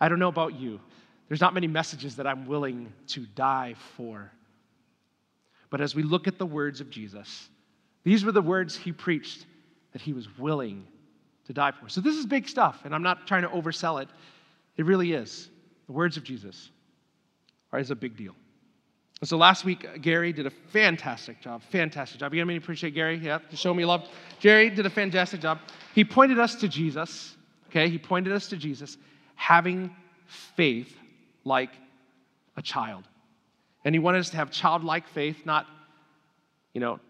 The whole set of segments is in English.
I don't know about you. There's not many messages that I'm willing to die for. But as we look at the words of Jesus, these were the words he preached that he was willing to die for. So this is big stuff, and I'm not trying to oversell it. It really is. The words of Jesus are is a big deal. So last week, Gary did a fantastic job. Fantastic job. You gonna appreciate Gary? Yeah, show me love. Jerry did a fantastic job. He pointed us to Jesus. Okay, he pointed us to Jesus, having faith like a child. And he wanted us to have childlike faith, not, you know,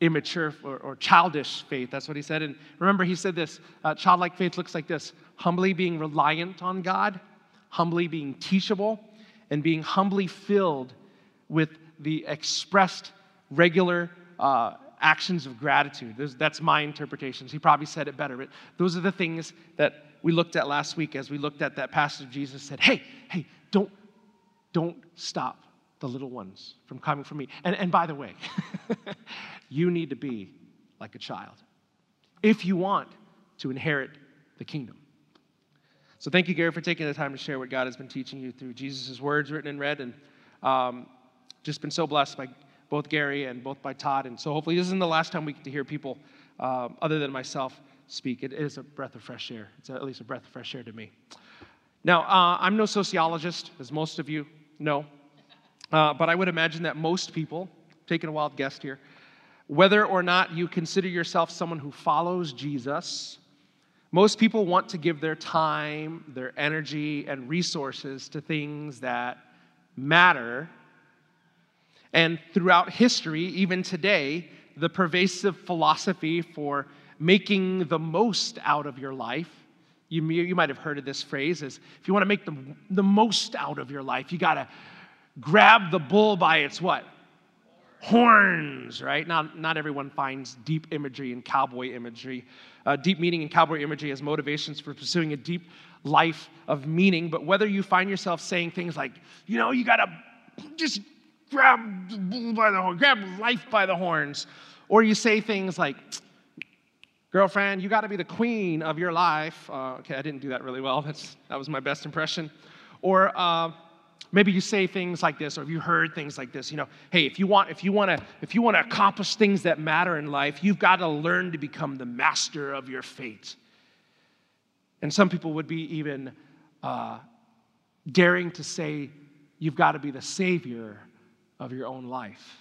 immature or, or childish faith. That's what he said. And remember, he said this uh, childlike faith looks like this humbly being reliant on God, humbly being teachable, and being humbly filled with the expressed regular uh, actions of gratitude. that's my interpretations. He probably said it better, but those are the things that we looked at last week as we looked at that passage. Jesus said, Hey, hey, don't, don't stop the little ones from coming from me. And, and by the way, you need to be like a child if you want to inherit the kingdom. So thank you, Gary, for taking the time to share what God has been teaching you through Jesus' words written and read. And um, just been so blessed by both Gary and both by Todd. And so hopefully this isn't the last time we get to hear people um, other than myself speak. It is a breath of fresh air. It's at least a breath of fresh air to me. Now, uh, I'm no sociologist, as most of you know, uh, but I would imagine that most people, taking a wild guess here, whether or not you consider yourself someone who follows Jesus, most people want to give their time, their energy, and resources to things that matter and throughout history, even today, the pervasive philosophy for making the most out of your life. You, you might have heard of this phrase is if you want to make the, the most out of your life, you got to grab the bull by its what? Horns, right? Not, not everyone finds deep imagery in cowboy imagery. Uh, deep meaning in cowboy imagery as motivations for pursuing a deep life of meaning. But whether you find yourself saying things like, you know, you got to just grab the bull by the horn, grab life by the horns. Or you say things like, girlfriend, you got to be the queen of your life. Uh, okay, I didn't do that really well. That's, that was my best impression. Or uh, maybe you say things like this, or you heard things like this? You know, hey, if you want, if you want to, if you want to accomplish things that matter in life, you've got to learn to become the master of your fate. And some people would be even uh, daring to say, you've got to be the savior of your own life.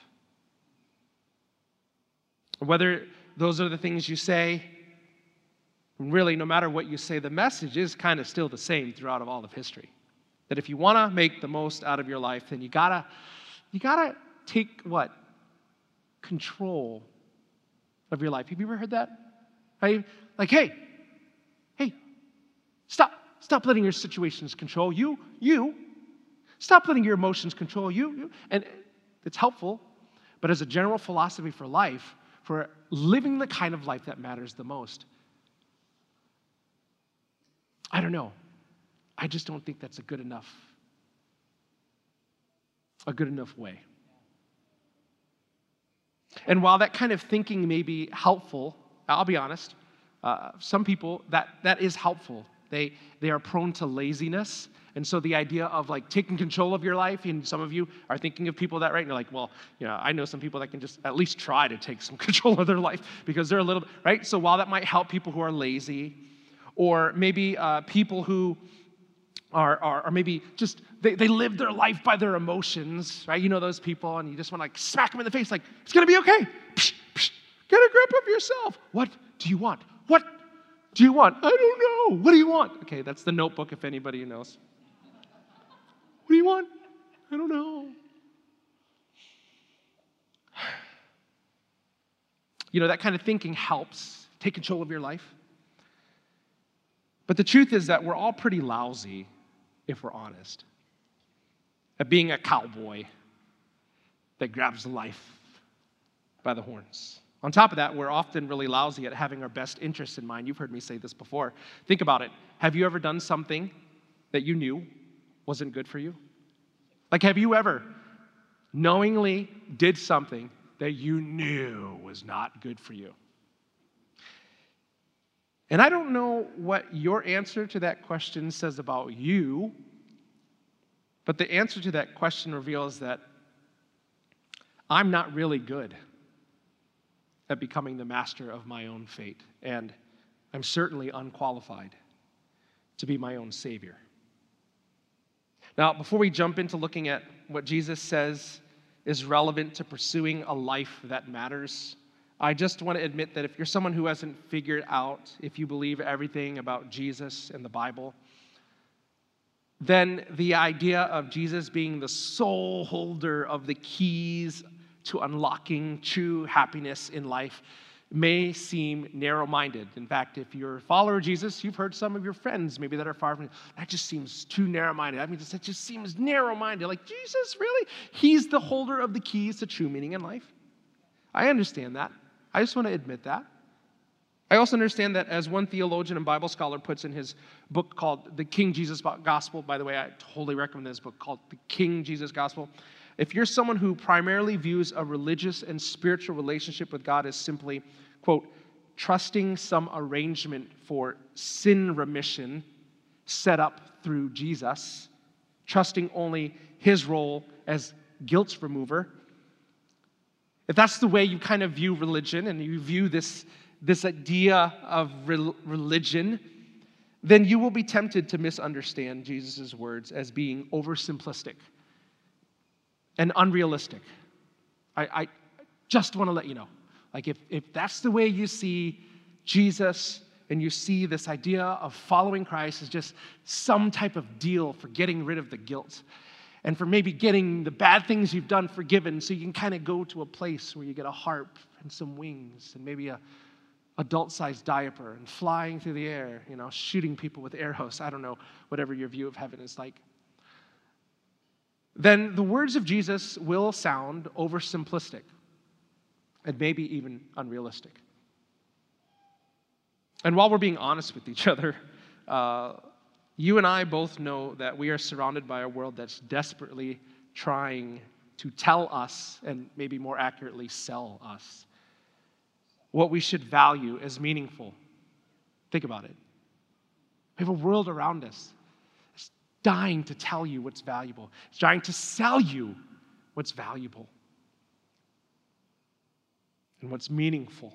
Whether those are the things you say, really, no matter what you say, the message is kind of still the same throughout of all of history. That if you want to make the most out of your life, then you gotta, you gotta take what? Control of your life. Have you ever heard that? Right? Like, hey, hey, stop, stop letting your situations control you, you. Stop letting your emotions control you. you. And it's helpful, but as a general philosophy for life, for living the kind of life that matters the most, I don't know. I just don't think that's a good enough a good enough way. And while that kind of thinking may be helpful, I'll be honest, uh, some people that that is helpful. They they are prone to laziness and so the idea of like taking control of your life, and some of you are thinking of people that right, and you're like, well, you know, I know some people that can just at least try to take some control of their life because they're a little, right? So while that might help people who are lazy, or maybe uh, people who are, are, are, maybe just they, they live their life by their emotions, right? You know those people, and you just want to like smack them in the face, like, it's gonna be okay. Psh, psh, get a grip of yourself. What do you want? What do you want? I don't know. What do you want? Okay, that's the notebook if anybody knows. What do you want? I don't know. You know, that kind of thinking helps take control of your life. But the truth is that we're all pretty lousy, if we're honest, at being a cowboy that grabs life by the horns. On top of that, we're often really lousy at having our best interests in mind. You've heard me say this before. Think about it. Have you ever done something that you knew wasn't good for you? Like, have you ever knowingly did something that you knew was not good for you? And I don't know what your answer to that question says about you, but the answer to that question reveals that I'm not really good at becoming the master of my own fate, and I'm certainly unqualified to be my own savior. Now, before we jump into looking at what Jesus says is relevant to pursuing a life that matters, I just want to admit that if you're someone who hasn't figured out if you believe everything about Jesus and the Bible, then the idea of Jesus being the sole holder of the keys to unlocking true happiness in life may seem narrow minded. In fact, if you're a follower of Jesus, you've heard some of your friends maybe that are far from you. That just seems too narrow minded. I mean, that just seems narrow minded. Like, Jesus, really? He's the holder of the keys to true meaning in life? I understand that. I just want to admit that. I also understand that, as one theologian and Bible scholar puts in his book called The King Jesus Gospel, by the way, I totally recommend this book called The King Jesus Gospel. If you're someone who primarily views a religious and spiritual relationship with God as simply, quote, trusting some arrangement for sin remission set up through Jesus, trusting only his role as guilt remover, if that's the way you kind of view religion and you view this, this idea of re- religion, then you will be tempted to misunderstand Jesus' words as being oversimplistic and unrealistic. I, I just want to let you know. Like, if, if that's the way you see Jesus and you see this idea of following Christ as just some type of deal for getting rid of the guilt and for maybe getting the bad things you've done forgiven so you can kind of go to a place where you get a harp and some wings and maybe a adult sized diaper and flying through the air, you know, shooting people with air arrows. I don't know, whatever your view of heaven is like then the words of Jesus will sound oversimplistic and maybe even unrealistic. And while we're being honest with each other, uh, you and I both know that we are surrounded by a world that's desperately trying to tell us, and maybe more accurately, sell us, what we should value as meaningful. Think about it. We have a world around us dying to tell you what's valuable, it's trying to sell you what's valuable and what's meaningful.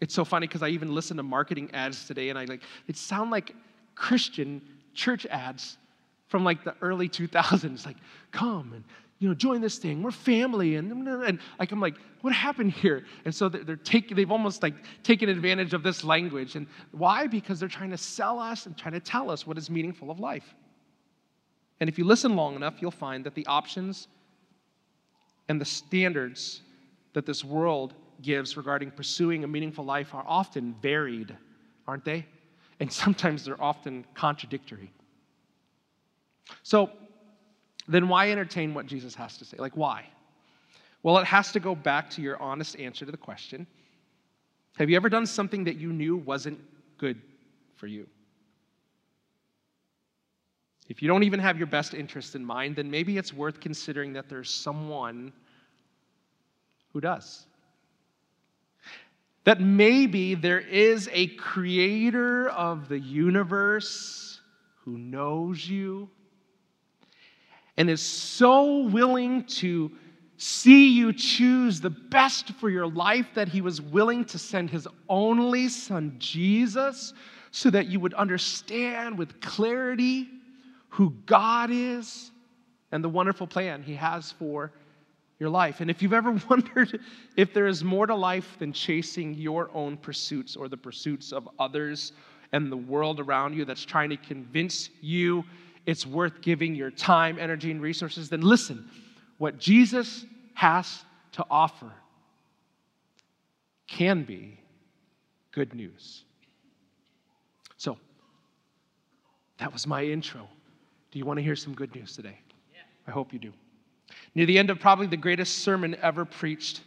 It's so funny because I even listen to marketing ads today and I like, it sound like Christian church ads from like the early 2000s. Like, come and you know, join this thing. We're family. And, and like, I'm like, what happened here? And so they're, they're taking, they've almost like taken advantage of this language. And why? Because they're trying to sell us and trying to tell us what is meaningful of life. And if you listen long enough, you'll find that the options and the standards that this world gives regarding pursuing a meaningful life are often varied, aren't they? And sometimes they're often contradictory. So, then why entertain what Jesus has to say? Like, why? Well, it has to go back to your honest answer to the question Have you ever done something that you knew wasn't good for you? If you don't even have your best interest in mind, then maybe it's worth considering that there's someone who does. That maybe there is a creator of the universe who knows you and is so willing to see you choose the best for your life that he was willing to send his only son, Jesus, so that you would understand with clarity who God is and the wonderful plan he has for your life. And if you've ever wondered if there is more to life than chasing your own pursuits or the pursuits of others and the world around you that's trying to convince you it's worth giving your time, energy, and resources, then listen. What Jesus has to offer can be good news. So, that was my intro. Do you want to hear some good news today? Yeah. I hope you do. Near the end of probably the greatest sermon ever preached,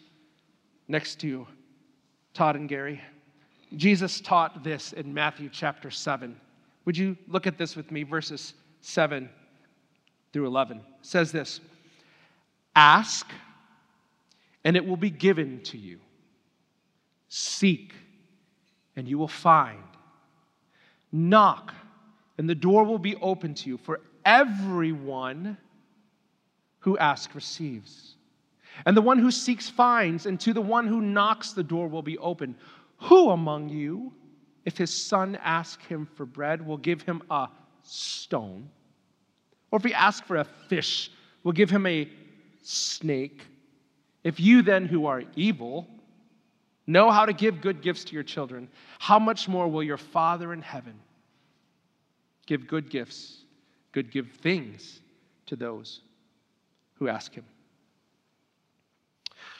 next to Todd and Gary, Jesus taught this in Matthew chapter 7. Would you look at this with me, verses 7 through 11 says this Ask, and it will be given to you. Seek, and you will find. Knock, and the door will be open to you. For everyone who asks receives. And the one who seeks finds, and to the one who knocks, the door will be open. Who among you, if his son asks him for bread, will give him a stone? Or if he asks for a fish, will give him a snake? If you then, who are evil, know how to give good gifts to your children, how much more will your Father in heaven give good gifts, good give things to those who ask him?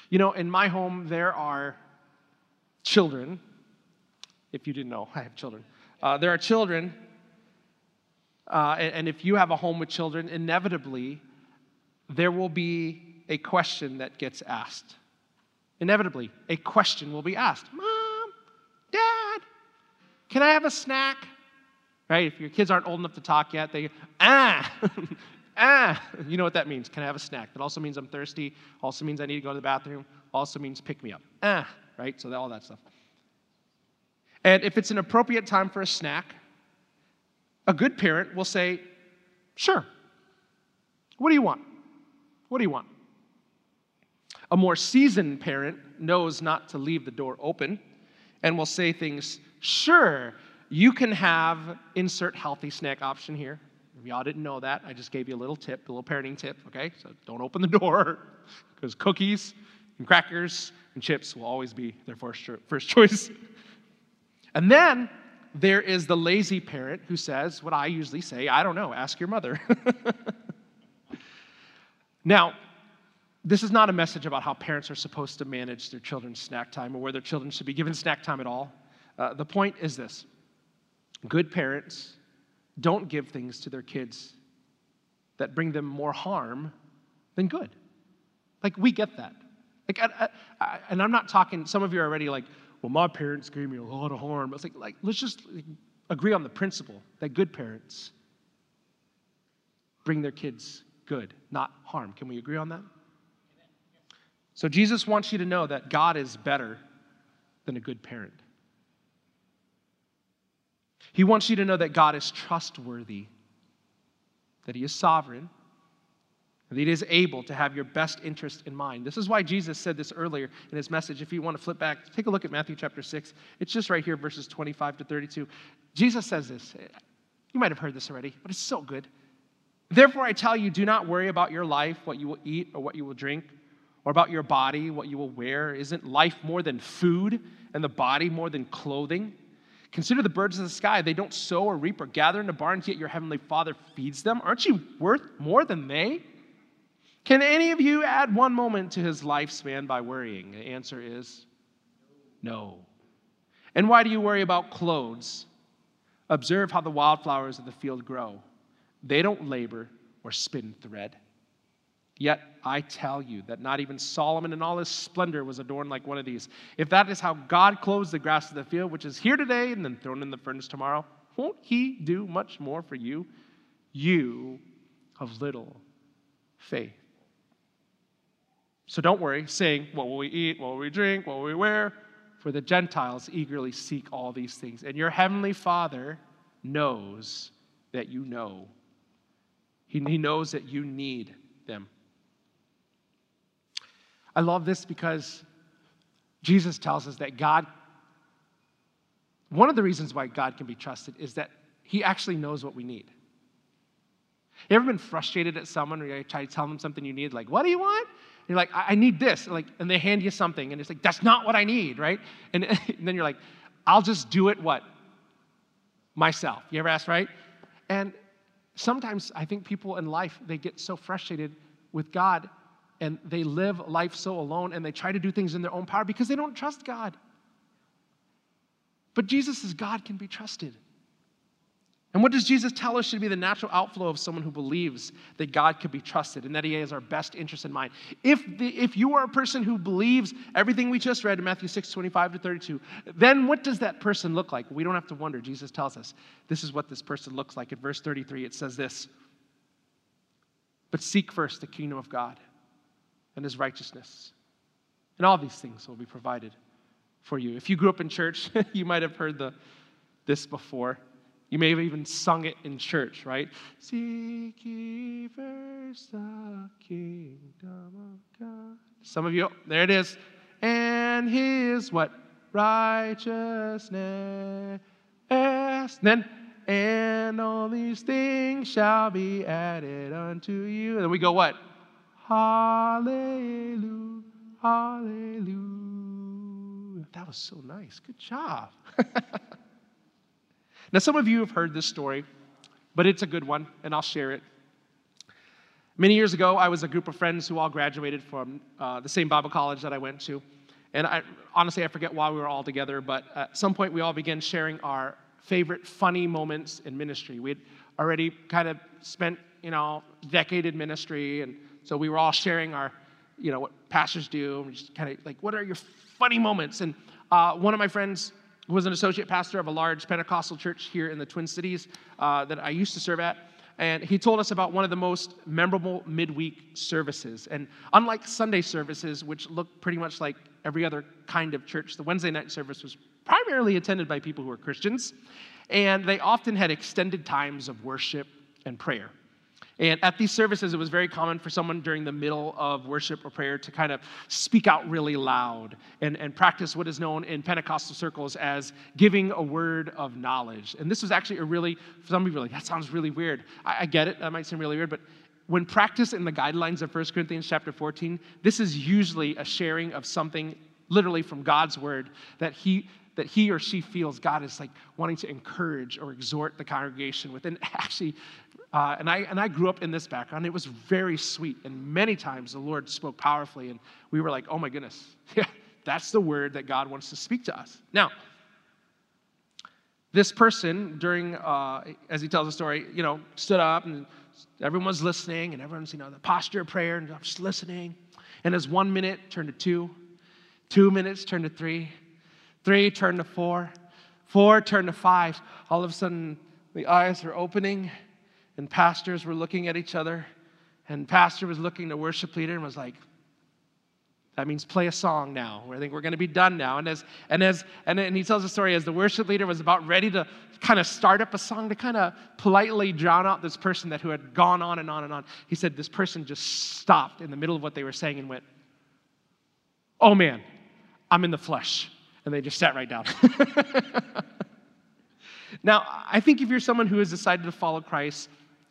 You know, in my home, there are children. If you didn't know, I have children. Uh, there are children, uh, and, and if you have a home with children, inevitably there will be a question that gets asked. Inevitably, a question will be asked Mom, Dad, can I have a snack? Right? If your kids aren't old enough to talk yet, they, ah, ah, you know what that means. Can I have a snack? That also means I'm thirsty, also means I need to go to the bathroom, also means pick me up. Ah, right? So all that stuff. And if it's an appropriate time for a snack, a good parent will say, Sure. What do you want? What do you want? A more seasoned parent knows not to leave the door open and will say things, Sure, you can have insert healthy snack option here. If y'all didn't know that, I just gave you a little tip, a little parenting tip, okay? So don't open the door because cookies and crackers and chips will always be their first, first choice. And then there is the lazy parent who says what I usually say I don't know, ask your mother. now, this is not a message about how parents are supposed to manage their children's snack time or where their children should be given snack time at all. Uh, the point is this good parents don't give things to their kids that bring them more harm than good. Like, we get that. Like, I, I, and I'm not talking, some of you are already like, well, my parents gave me a lot of harm. It's like, like let's just agree on the principle that good parents bring their kids good, not harm. Can we agree on that? So Jesus wants you to know that God is better than a good parent. He wants you to know that God is trustworthy, that He is sovereign, that He is able to have your best interest in mind. This is why Jesus said this earlier in His message. If you want to flip back, take a look at Matthew chapter 6. It's just right here, verses 25 to 32. Jesus says this. You might have heard this already, but it's so good. Therefore, I tell you, do not worry about your life, what you will eat or what you will drink, or about your body, what you will wear. Isn't life more than food, and the body more than clothing? Consider the birds of the sky. They don't sow or reap or gather into barns, yet your heavenly Father feeds them. Aren't you worth more than they? Can any of you add one moment to his lifespan by worrying? The answer is no. And why do you worry about clothes? Observe how the wildflowers of the field grow. They don't labor or spin thread. Yet I tell you that not even Solomon in all his splendor was adorned like one of these. If that is how God clothes the grass of the field, which is here today and then thrown in the furnace tomorrow, won't he do much more for you? You of little faith. So don't worry, saying, What will we eat? What will we drink? What will we wear? For the Gentiles eagerly seek all these things. And your heavenly Father knows that you know. He, he knows that you need them. I love this because Jesus tells us that God, one of the reasons why God can be trusted is that he actually knows what we need. You ever been frustrated at someone or you try to tell them something you need, like, what do you want? And you're like, I, I need this. Like, and they hand you something, and it's like, that's not what I need, right? And, and then you're like, I'll just do it what? Myself. You ever ask, right? And sometimes I think people in life, they get so frustrated with God and they live life so alone and they try to do things in their own power because they don't trust God. But Jesus' God can be trusted. And what does Jesus tell us should be the natural outflow of someone who believes that God could be trusted and that He has our best interest in mind? If, the, if you are a person who believes everything we just read in Matthew 6, 25 to 32, then what does that person look like? We don't have to wonder. Jesus tells us this is what this person looks like. In verse 33, it says this But seek first the kingdom of God and his righteousness. And all these things will be provided for you. If you grew up in church, you might have heard the, this before. You may have even sung it in church, right? Seek ye first the kingdom of God. Some of you, there it is. And his what? Righteousness. Then, and all these things shall be added unto you. And then we go what? Hallelujah. Hallelujah. That was so nice. Good job. now, some of you have heard this story, but it's a good one, and I'll share it. Many years ago, I was a group of friends who all graduated from uh, the same Bible college that I went to. And I, honestly, I forget why we were all together, but at some point we all began sharing our favorite funny moments in ministry. We'd already kind of spent, you know, decade in ministry, and so we were all sharing our, you know, what pastors do, and just kind of like, what are your funny moments? And uh, one of my friends was an associate pastor of a large Pentecostal church here in the Twin Cities uh, that I used to serve at. And he told us about one of the most memorable midweek services. And unlike Sunday services, which look pretty much like every other kind of church, the Wednesday night service was primarily attended by people who were Christians. And they often had extended times of worship and prayer. And at these services, it was very common for someone during the middle of worship or prayer to kind of speak out really loud and, and practice what is known in Pentecostal circles as giving a word of knowledge. And this was actually a really, some people are like, that sounds really weird. I, I get it, that might seem really weird, but when practiced in the guidelines of 1 Corinthians chapter 14, this is usually a sharing of something literally from God's word that he that he or she feels God is like wanting to encourage or exhort the congregation with. And actually, uh, and, I, and I grew up in this background. It was very sweet. And many times the Lord spoke powerfully, and we were like, oh my goodness, yeah, that's the word that God wants to speak to us. Now, this person, during, uh, as he tells the story, you know, stood up and everyone's listening, and everyone's, you know, the posture of prayer, and I'm just listening. And as one minute turned to two, two minutes turned to three, three turned to four, four turned to five, all of a sudden the eyes are opening and pastors were looking at each other, and pastor was looking to worship leader and was like, that means play a song now. I think we're going to be done now. And as and as and, and he tells the story as the worship leader was about ready to kind of start up a song to kind of politely drown out this person that who had gone on and on and on. He said this person just stopped in the middle of what they were saying and went, "Oh man, I'm in the flesh," and they just sat right down. now, I think if you're someone who has decided to follow Christ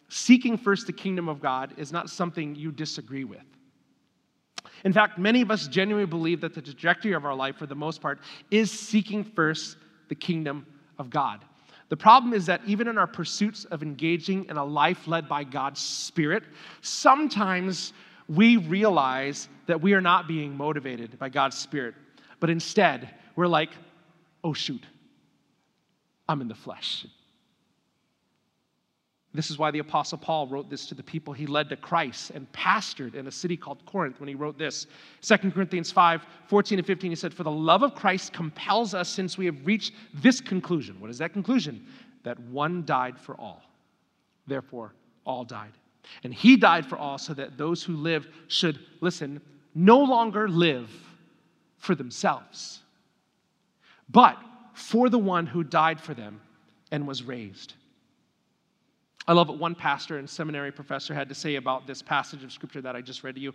seeking first the kingdom of God is not something you disagree with. In fact, many of us genuinely believe that the trajectory of our life, for the most part, is seeking first the kingdom of God. The problem is that even in our pursuits of engaging in a life led by God's Spirit, sometimes we realize that we are not being motivated by God's Spirit, but instead, we're like, oh, shoot, I'm in the flesh. This is why the Apostle Paul wrote this to the people he led to Christ and pastored in a city called Corinth when he wrote this. 2 Corinthians 5 14 and 15, he said, For the love of Christ compels us since we have reached this conclusion. What is that conclusion? That one died for all. Therefore, all died. And he died for all so that those who live should, listen, no longer live for themselves, but for the one who died for them and was raised. I love what one pastor and seminary professor had to say about this passage of scripture that I just read to you.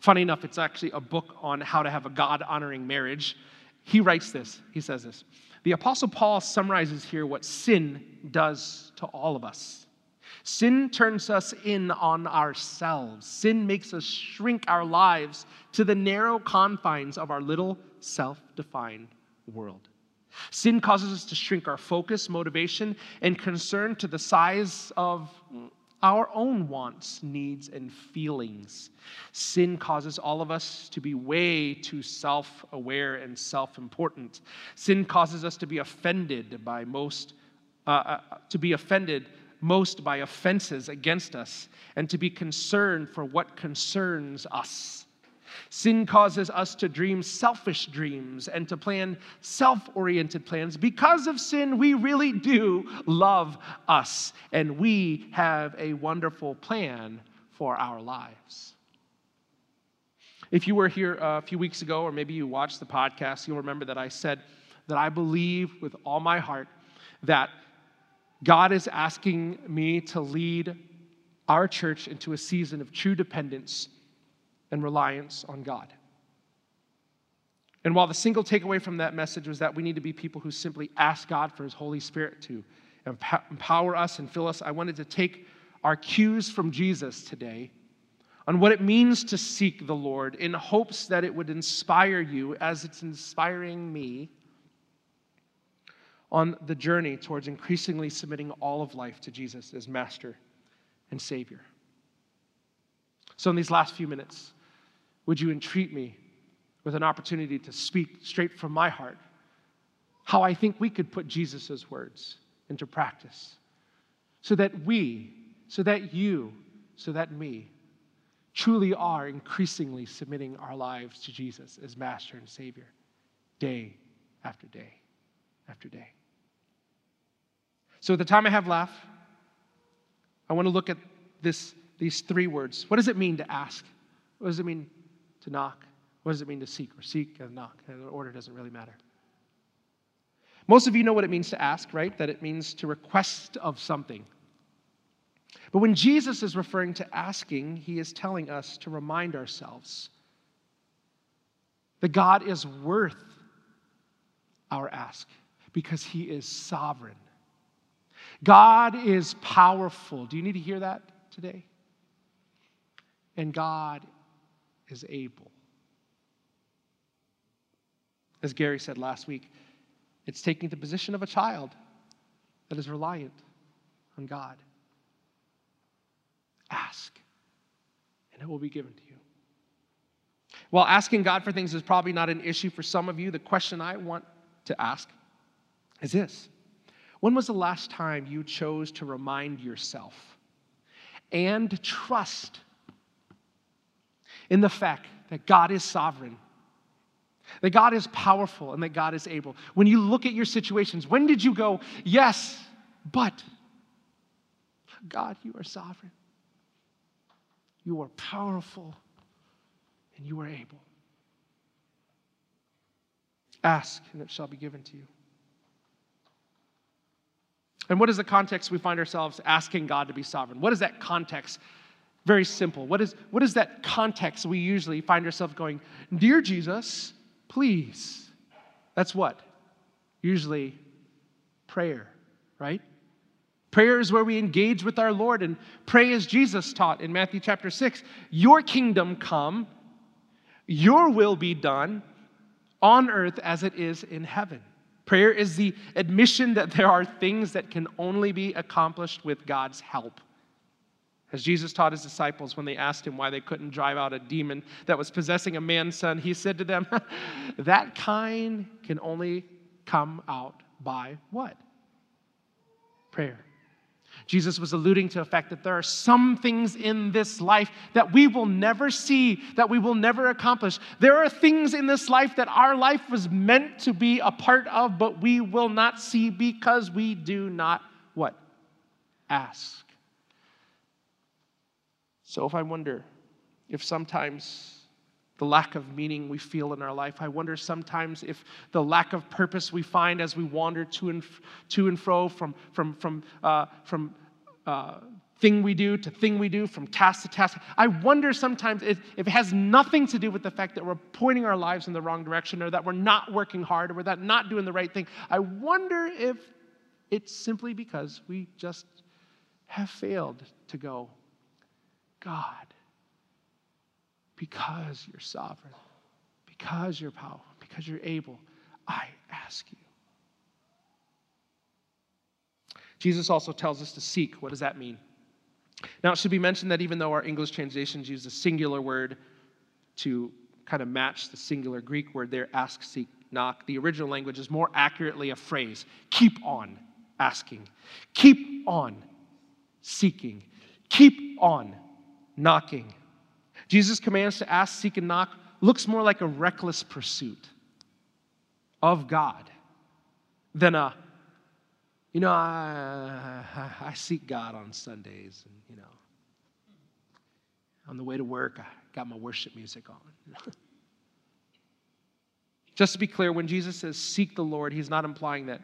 Funny enough, it's actually a book on how to have a God honoring marriage. He writes this, he says this. The Apostle Paul summarizes here what sin does to all of us. Sin turns us in on ourselves. Sin makes us shrink our lives to the narrow confines of our little self defined world. Sin causes us to shrink our focus, motivation, and concern to the size of our own wants, needs, and feelings. Sin causes all of us to be way too self aware and self important. Sin causes us to be offended by most, uh, uh, to be offended most by offenses against us, and to be concerned for what concerns us. Sin causes us to dream selfish dreams and to plan self oriented plans. Because of sin, we really do love us, and we have a wonderful plan for our lives. If you were here uh, a few weeks ago, or maybe you watched the podcast, you'll remember that I said that I believe with all my heart that God is asking me to lead our church into a season of true dependence and reliance on God. And while the single takeaway from that message was that we need to be people who simply ask God for His Holy Spirit to empower us and fill us, I wanted to take our cues from Jesus today on what it means to seek the Lord in hopes that it would inspire you as it's inspiring me on the journey towards increasingly submitting all of life to Jesus as Master and Savior. So, in these last few minutes, would you entreat me with an opportunity to speak straight from my heart how I think we could put Jesus' words into practice so that we, so that you, so that me truly are increasingly submitting our lives to Jesus as Master and Savior day after day after day. So, at the time I have left, I want to look at this, these three words. What does it mean to ask? What does it mean to knock? What does it mean to seek or seek and knock? The order doesn't really matter. Most of you know what it means to ask, right? That it means to request of something. But when Jesus is referring to asking, he is telling us to remind ourselves that God is worth our ask because he is sovereign. God is powerful. Do you need to hear that today? And God is able. As Gary said last week, it's taking the position of a child that is reliant on God. Ask, and it will be given to you. While asking God for things is probably not an issue for some of you, the question I want to ask is this When was the last time you chose to remind yourself and trust in the fact that God is sovereign? That God is powerful and that God is able. When you look at your situations, when did you go, yes, but God, you are sovereign? You are powerful and you are able. Ask and it shall be given to you. And what is the context we find ourselves asking God to be sovereign? What is that context? Very simple. What is, what is that context we usually find ourselves going, Dear Jesus, please? That's what? Usually prayer, right? Prayer is where we engage with our Lord and pray as Jesus taught in Matthew chapter 6 Your kingdom come, your will be done on earth as it is in heaven. Prayer is the admission that there are things that can only be accomplished with God's help. As Jesus taught his disciples when they asked him why they couldn't drive out a demon that was possessing a man's son, he said to them, That kind can only come out by what? Prayer. Jesus was alluding to the fact that there are some things in this life that we will never see, that we will never accomplish. There are things in this life that our life was meant to be a part of, but we will not see because we do not what? Ask. So if I wonder if sometimes the lack of meaning we feel in our life. I wonder sometimes if the lack of purpose we find as we wander to and, to and fro from, from, from, uh, from uh, thing we do to thing we do, from task to task. I wonder sometimes if, if, it has nothing to do with the fact that we're pointing our lives in the wrong direction or that we're not working hard or that not doing the right thing. I wonder if it's simply because we just have failed to go, God, because you're sovereign, because you're powerful, because you're able, I ask you. Jesus also tells us to seek. What does that mean? Now, it should be mentioned that even though our English translations use a singular word to kind of match the singular Greek word there, ask, seek, knock, the original language is more accurately a phrase keep on asking, keep on seeking, keep on knocking. Jesus' commands to ask, seek, and knock looks more like a reckless pursuit of God than a, you know, I, I, I seek God on Sundays, and, you know, On the way to work, I got my worship music on. Just to be clear, when Jesus says seek the Lord, he's not implying that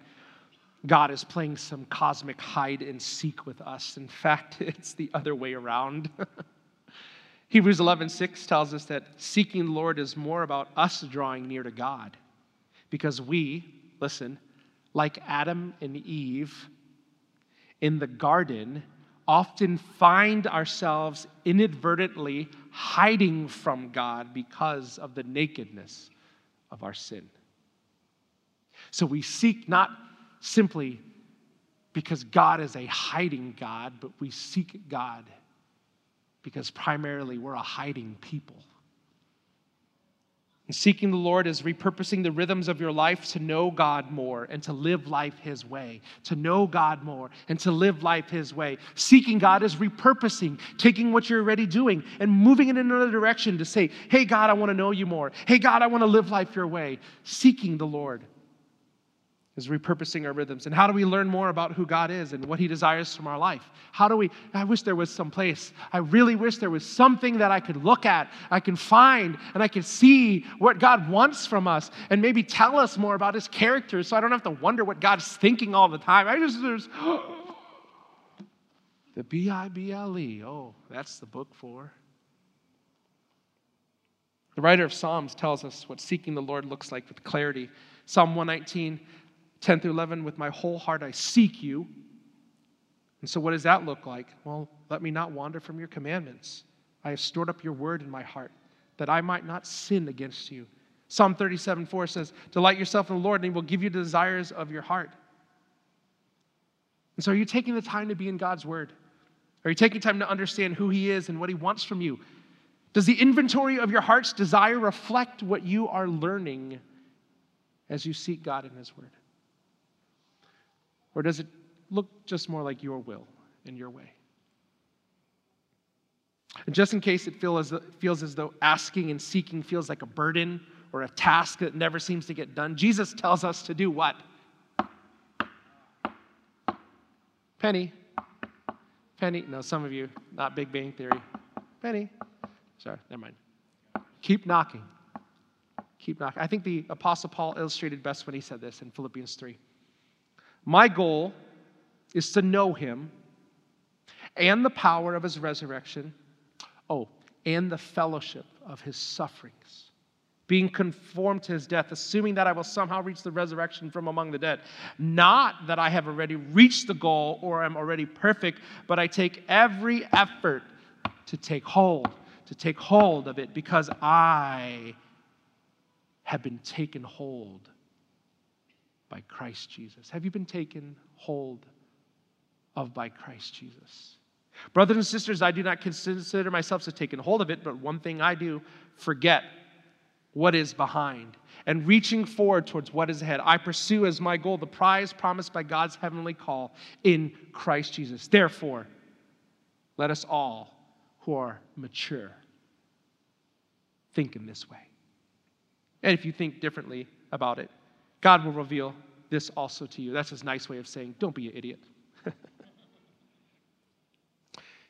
God is playing some cosmic hide and seek with us. In fact, it's the other way around. Hebrews 11:6 tells us that seeking the Lord is more about us drawing near to God because we, listen, like Adam and Eve in the garden, often find ourselves inadvertently hiding from God because of the nakedness of our sin. So we seek not simply because God is a hiding God, but we seek God because primarily we're a hiding people. And seeking the Lord is repurposing the rhythms of your life to know God more and to live life His way. To know God more and to live life His way. Seeking God is repurposing, taking what you're already doing and moving it in another direction to say, Hey, God, I want to know you more. Hey, God, I want to live life your way. Seeking the Lord is repurposing our rhythms. And how do we learn more about who God is and what He desires from our life? How do we? I wish there was some place. I really wish there was something that I could look at, I can find, and I can see what God wants from us and maybe tell us more about His character so I don't have to wonder what God's thinking all the time. I just, there's. the B I B L E. Oh, that's the book for. The writer of Psalms tells us what seeking the Lord looks like with clarity. Psalm 119 10 through 11, with my whole heart I seek you. And so, what does that look like? Well, let me not wander from your commandments. I have stored up your word in my heart, that I might not sin against you. Psalm 37 4 says, Delight yourself in the Lord, and he will give you the desires of your heart. And so, are you taking the time to be in God's word? Are you taking time to understand who he is and what he wants from you? Does the inventory of your heart's desire reflect what you are learning as you seek God in his word? Or does it look just more like your will and your way? And just in case it feel as though, feels as though asking and seeking feels like a burden or a task that never seems to get done, Jesus tells us to do what? Penny. Penny. No, some of you, not Big Bang Theory. Penny. Sorry, never mind. Keep knocking. Keep knocking. I think the Apostle Paul illustrated best when he said this in Philippians 3. My goal is to know him and the power of his resurrection. Oh, and the fellowship of his sufferings, being conformed to his death, assuming that I will somehow reach the resurrection from among the dead. Not that I have already reached the goal or am already perfect, but I take every effort to take hold, to take hold of it because I have been taken hold by Christ Jesus? Have you been taken hold of by Christ Jesus? Brothers and sisters, I do not consider myself to taken hold of it, but one thing I do forget what is behind and reaching forward towards what is ahead. I pursue as my goal the prize promised by God's heavenly call in Christ Jesus. Therefore, let us all who are mature think in this way. And if you think differently about it, God will reveal this also to you. That's his nice way of saying, don't be an idiot.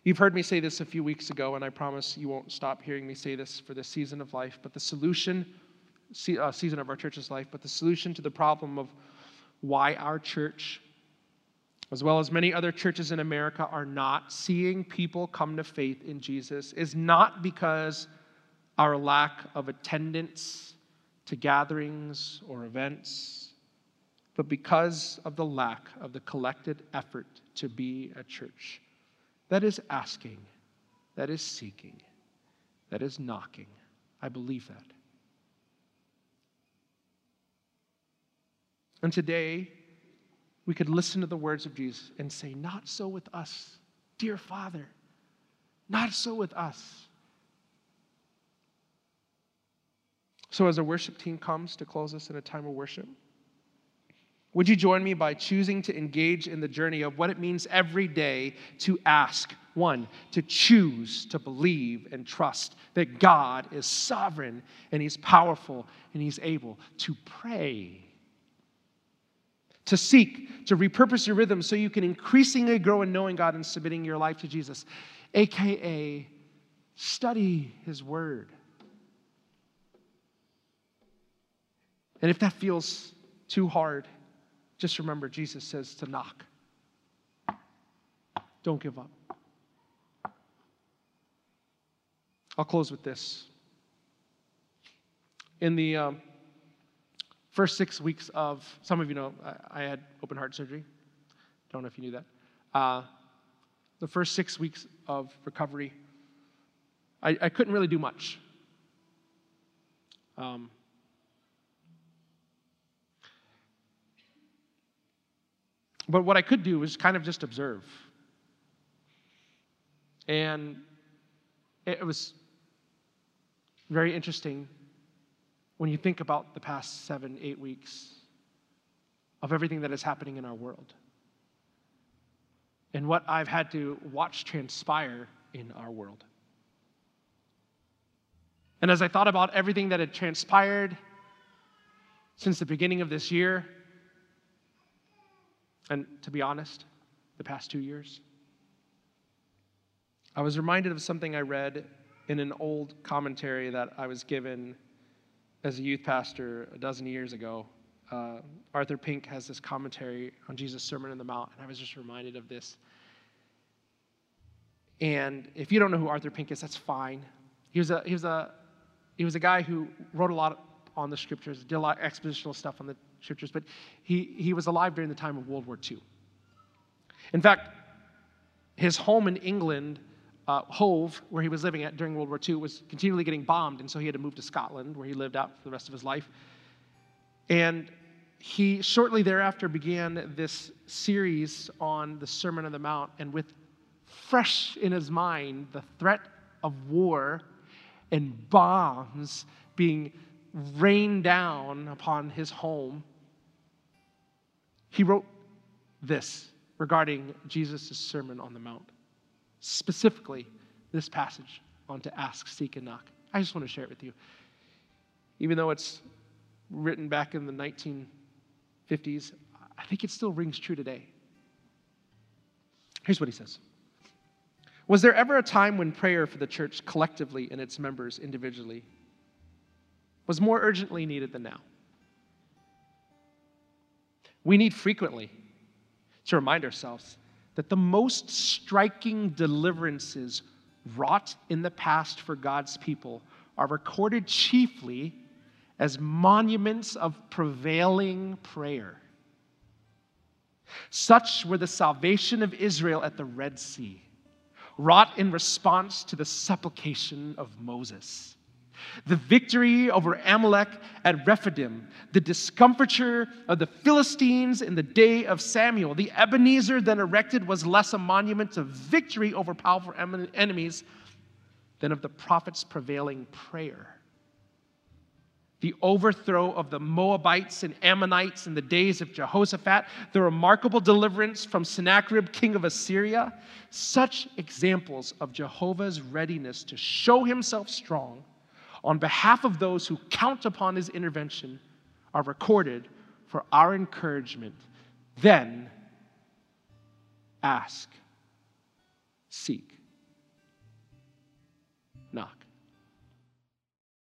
You've heard me say this a few weeks ago, and I promise you won't stop hearing me say this for this season of life. But the solution, uh, season of our church's life, but the solution to the problem of why our church, as well as many other churches in America, are not seeing people come to faith in Jesus is not because our lack of attendance to gatherings or events, but because of the lack of the collected effort to be a church. That is asking, that is seeking, that is knocking. I believe that. And today, we could listen to the words of Jesus and say, Not so with us, dear Father. Not so with us. So, as our worship team comes to close us in a time of worship, would you join me by choosing to engage in the journey of what it means every day to ask? One, to choose to believe and trust that God is sovereign and He's powerful and He's able to pray. To seek, to repurpose your rhythm so you can increasingly grow in knowing God and submitting your life to Jesus, AKA Study his word. And if that feels too hard, just remember Jesus says to knock. Don't give up. I'll close with this. In the um, first six weeks of, some of you know, I, I, had open heart surgery. Don't know if you knew that. Uh, the first six weeks of recovery, I, I couldn't really do much. Um, but what I could do was kind of just observe. And it was very interesting when you think about the past seven, eight weeks of everything that is happening in our world and what I've had to watch transpire in our world. And as I thought about everything that had transpired since the beginning of this year, and to be honest, the past two years, I was reminded of something I read in an old commentary that I was given as a youth pastor a dozen years ago. Uh, Arthur Pink has this commentary on Jesus' Sermon on the Mount, and I was just reminded of this. And if you don't know who Arthur Pink is, that's fine. He was a, he was a, he was a guy who wrote a lot on the scriptures, did a lot of expositional stuff on the scriptures, but he, he was alive during the time of World War II. In fact, his home in England uh, Hove, where he was living at during World War II, was continually getting bombed, and so he had to move to Scotland, where he lived out for the rest of his life. And he shortly thereafter began this series on the Sermon on the Mount, and with fresh in his mind the threat of war and bombs being rained down upon his home, he wrote this regarding Jesus' Sermon on the Mount specifically this passage on to ask, seek, and knock. I just want to share it with you. Even though it's written back in the 1950s, I think it still rings true today. Here's what he says Was there ever a time when prayer for the church collectively and its members individually was more urgently needed than now? We need frequently to remind ourselves that the most striking deliverances wrought in the past for God's people are recorded chiefly as monuments of prevailing prayer. Such were the salvation of Israel at the Red Sea, wrought in response to the supplication of Moses the victory over Amalek at Rephidim, the discomfiture of the Philistines in the day of Samuel. The Ebenezer then erected was less a monument of victory over powerful enemies than of the prophet's prevailing prayer. The overthrow of the Moabites and Ammonites in the days of Jehoshaphat, the remarkable deliverance from Sennacherib, king of Assyria, such examples of Jehovah's readiness to show himself strong on behalf of those who count upon his intervention are recorded for our encouragement. Then ask, seek,